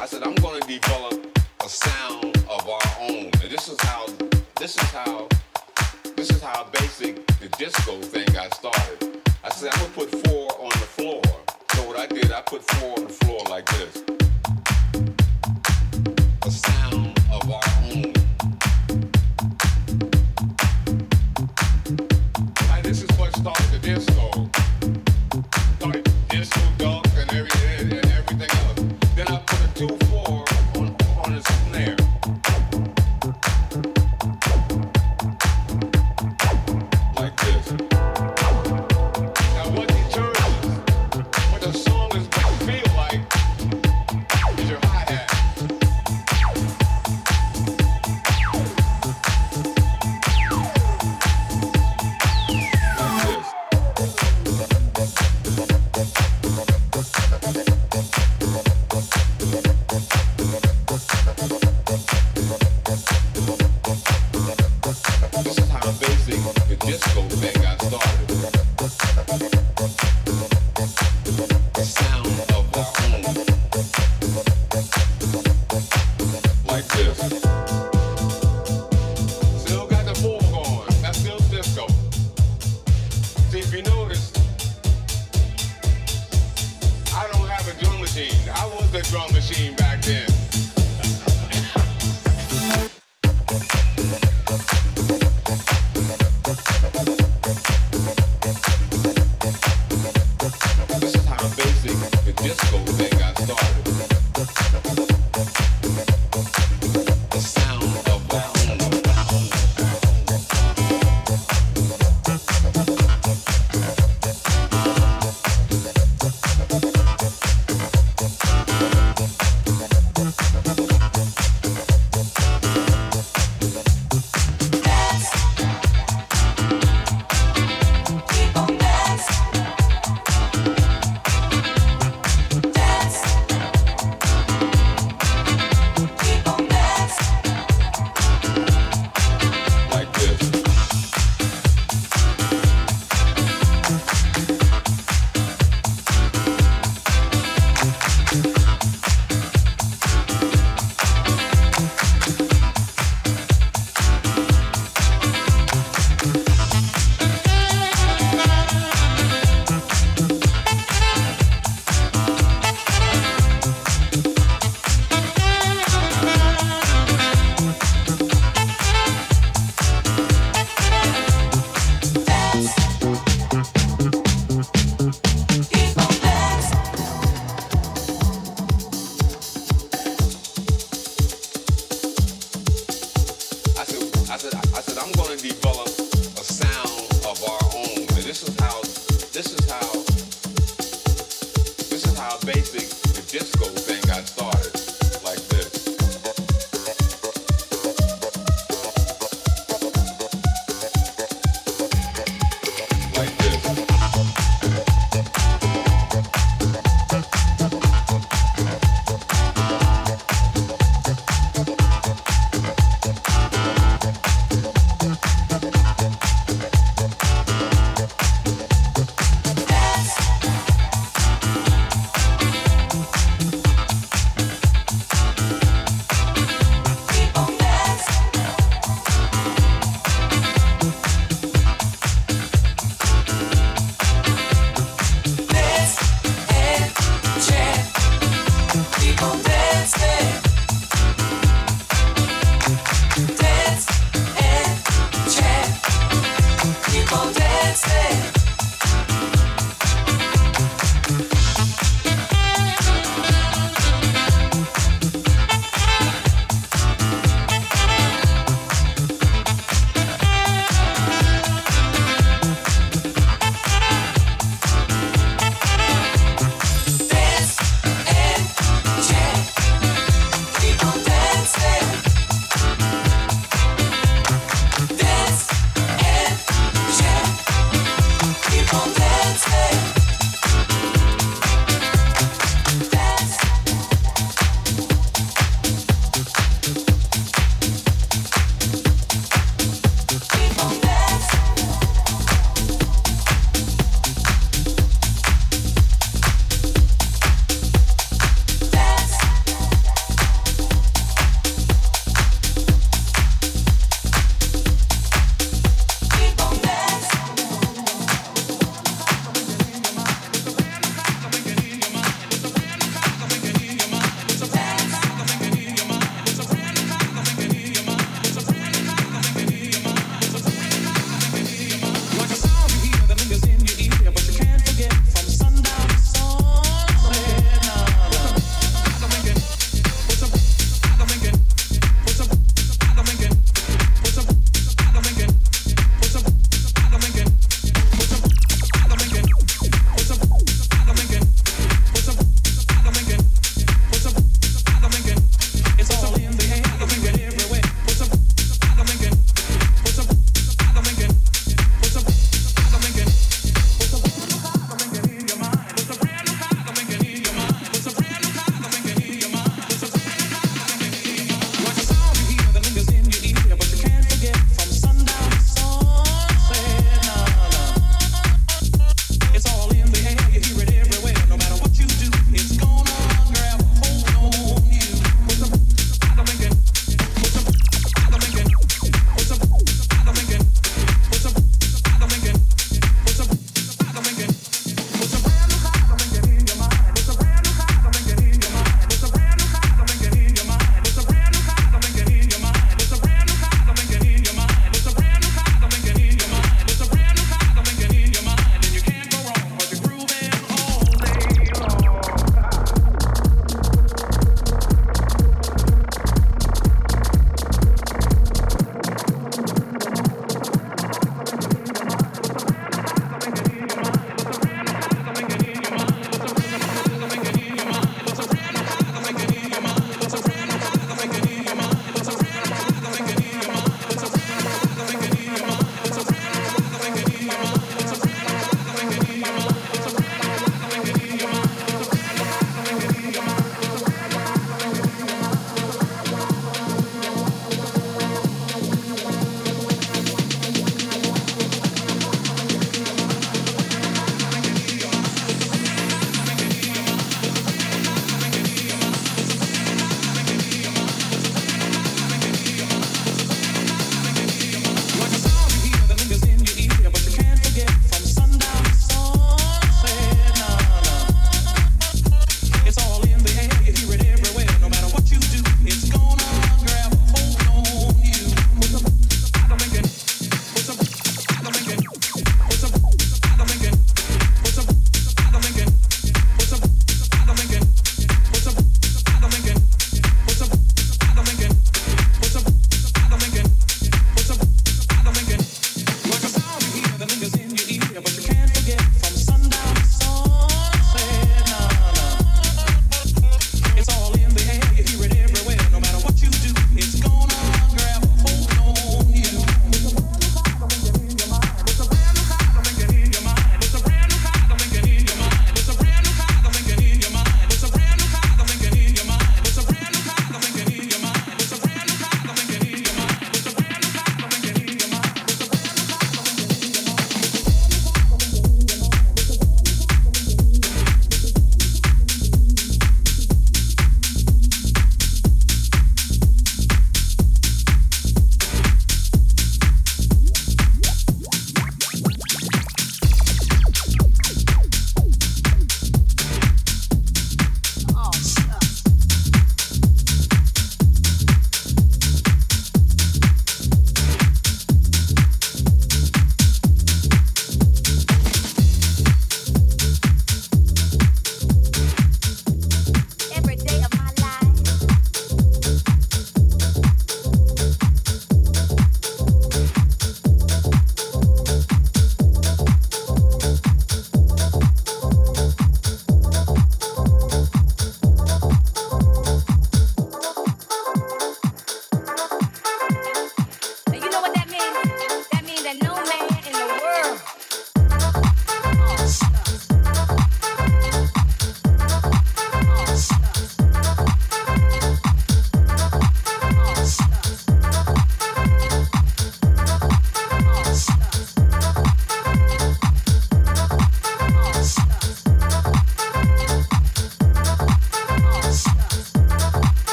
I said I'm gonna develop a sound of our own, and this is how this is how this is how basic the disco thing got started. I said I'm gonna put four on the floor. So what I did, I put four on the floor like this.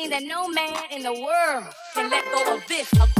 mean that no man in the world can let go of this.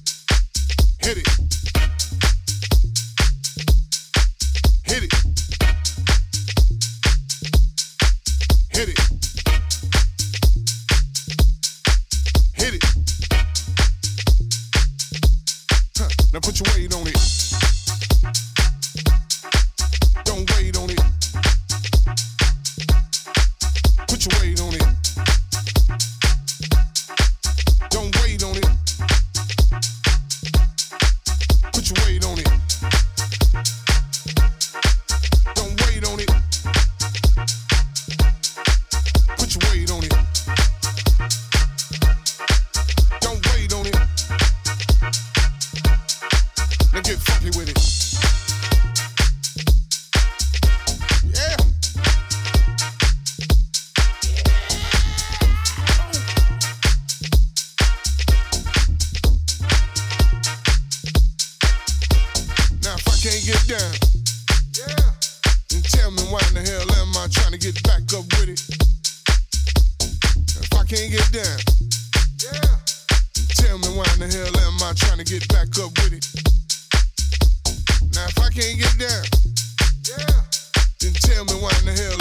Hit it. Hit it. Hit it. Now Put your weight on it. can't get down, yeah. then tell me why in the hell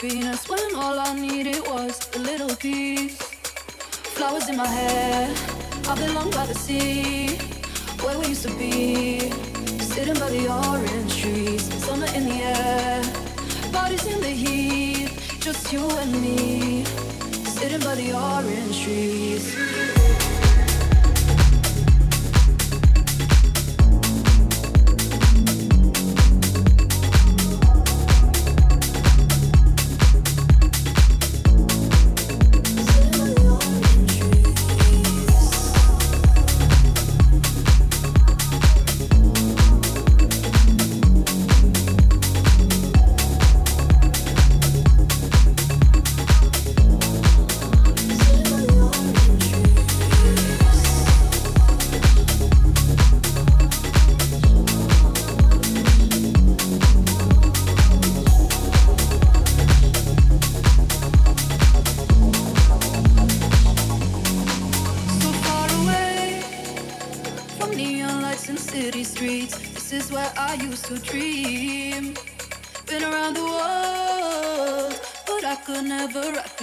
happiness when all I needed was a little peace. Flowers in my hair, I belong by the sea, where we used to be. Sitting by the orange trees, summer in the air, bodies in the heat, just you and me. Sitting by the orange trees.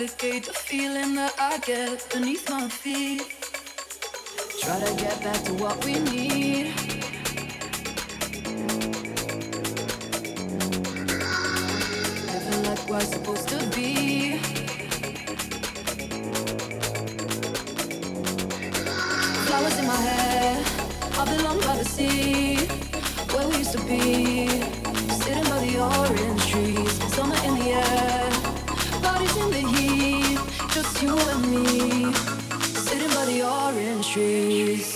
Replicate the feeling that I get beneath my feet. Try to get back to what we need. Living like we're supposed to be. Flowers in my hair, I belong by the sea where we used to be. Sitting by the orange you and me sitting by the orange trees.